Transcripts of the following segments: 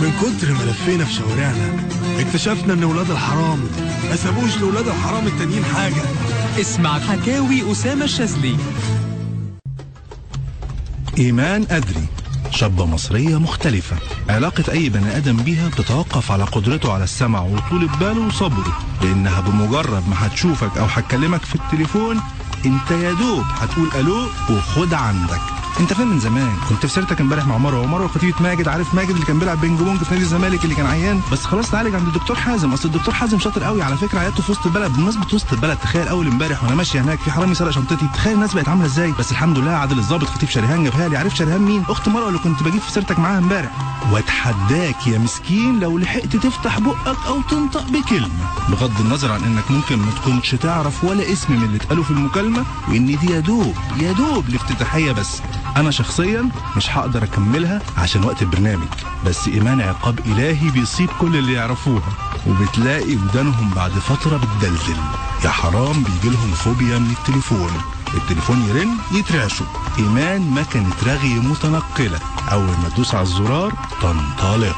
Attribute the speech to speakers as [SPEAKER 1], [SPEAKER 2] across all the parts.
[SPEAKER 1] من كتر ما لفينا في شوارعنا اكتشفنا إن ولاد الحرام ما سابوش لولاد الحرام التانيين حاجة.
[SPEAKER 2] اسمع حكاوي أسامة الشاذلي.
[SPEAKER 3] إيمان قدري شابة مصرية مختلفة علاقة أي بني آدم بيها بتتوقف على قدرته على السمع وطولة باله وصبره لأنها بمجرد ما هتشوفك أو هتكلمك في التليفون أنت يا دوب هتقول ألو وخد عندك. انت فاهم من زمان. كنت في سيرتك امبارح مع مروة. ومروة خطيبة ماجد عارف ماجد اللي كان بيلعب بينج بونج في نادي الزمالك اللي كان عيان؟ بس خلاص تعالج عند الدكتور حازم. أصل الدكتور حازم شاطر قوي على فكرة عيادته في وسط البلد. بمناسبة وسط البلد تخيل أول امبارح وأنا ماشي هناك في حرامي سرق شنطتي. تخيل الناس بقت عاملة إزاي؟ بس الحمد لله عادل الظابط خطيب شريهان جابها لي عارف شريهان مين؟ أخت مروة اللي كنت بجيب في سيرتك معاها امبارح. واتحداك يا مسكين لو لحقت تفتح بقك أو تنطق بكلمة. بغض النظر عن إنك ممكن ما تكونش تعرف ولا اسم من اللي اتقالوا في المكالمة وإن دي يا دوب يا دوب الافتتاحيه بس. أنا شخصيا مش هقدر أكملها عشان وقت البرنامج بس إيمان عقاب إلهي بيصيب كل اللي يعرفوها. وبتلاقي ودانهم بعد فترة بتدلدل. يا حرام بيجي لهم فوبيا من التليفون. التليفون يرن يترعشوا إيمان ما كانت رغي متنقلة. أول ما تدوس على الزرار تنطلق.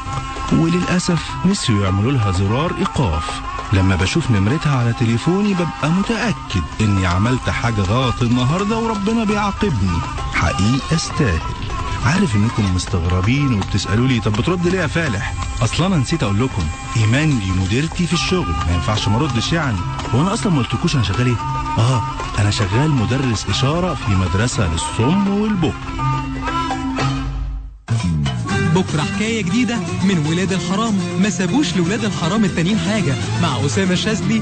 [SPEAKER 3] وللأسف نسيوا يعملوا لها زرار إيقاف. لما بشوف نمرتها على تليفوني ببقى متأكد إني عملت حاجة غلط النهاردة وربنا بيعاقبني. حقيقة أستاهل. عارف إنكم مستغربين وبتسألوا لي طب بترد ليه يا فالح؟ أصلا أنا نسيت أقول لكم إيمان دي مديرتي في الشغل ما ينفعش ما أردش يعني. هو أنا أصلا ما قلتلكوش أنا شغال إيه؟ آه أنا شغال مدرس إشارة في مدرسة للصم والبكم
[SPEAKER 2] بكرة حكاية جديدة من ولاد الحرام. ما سابوش لولاد الحرام التانيين حاجة. مع أسامة الشاذلي.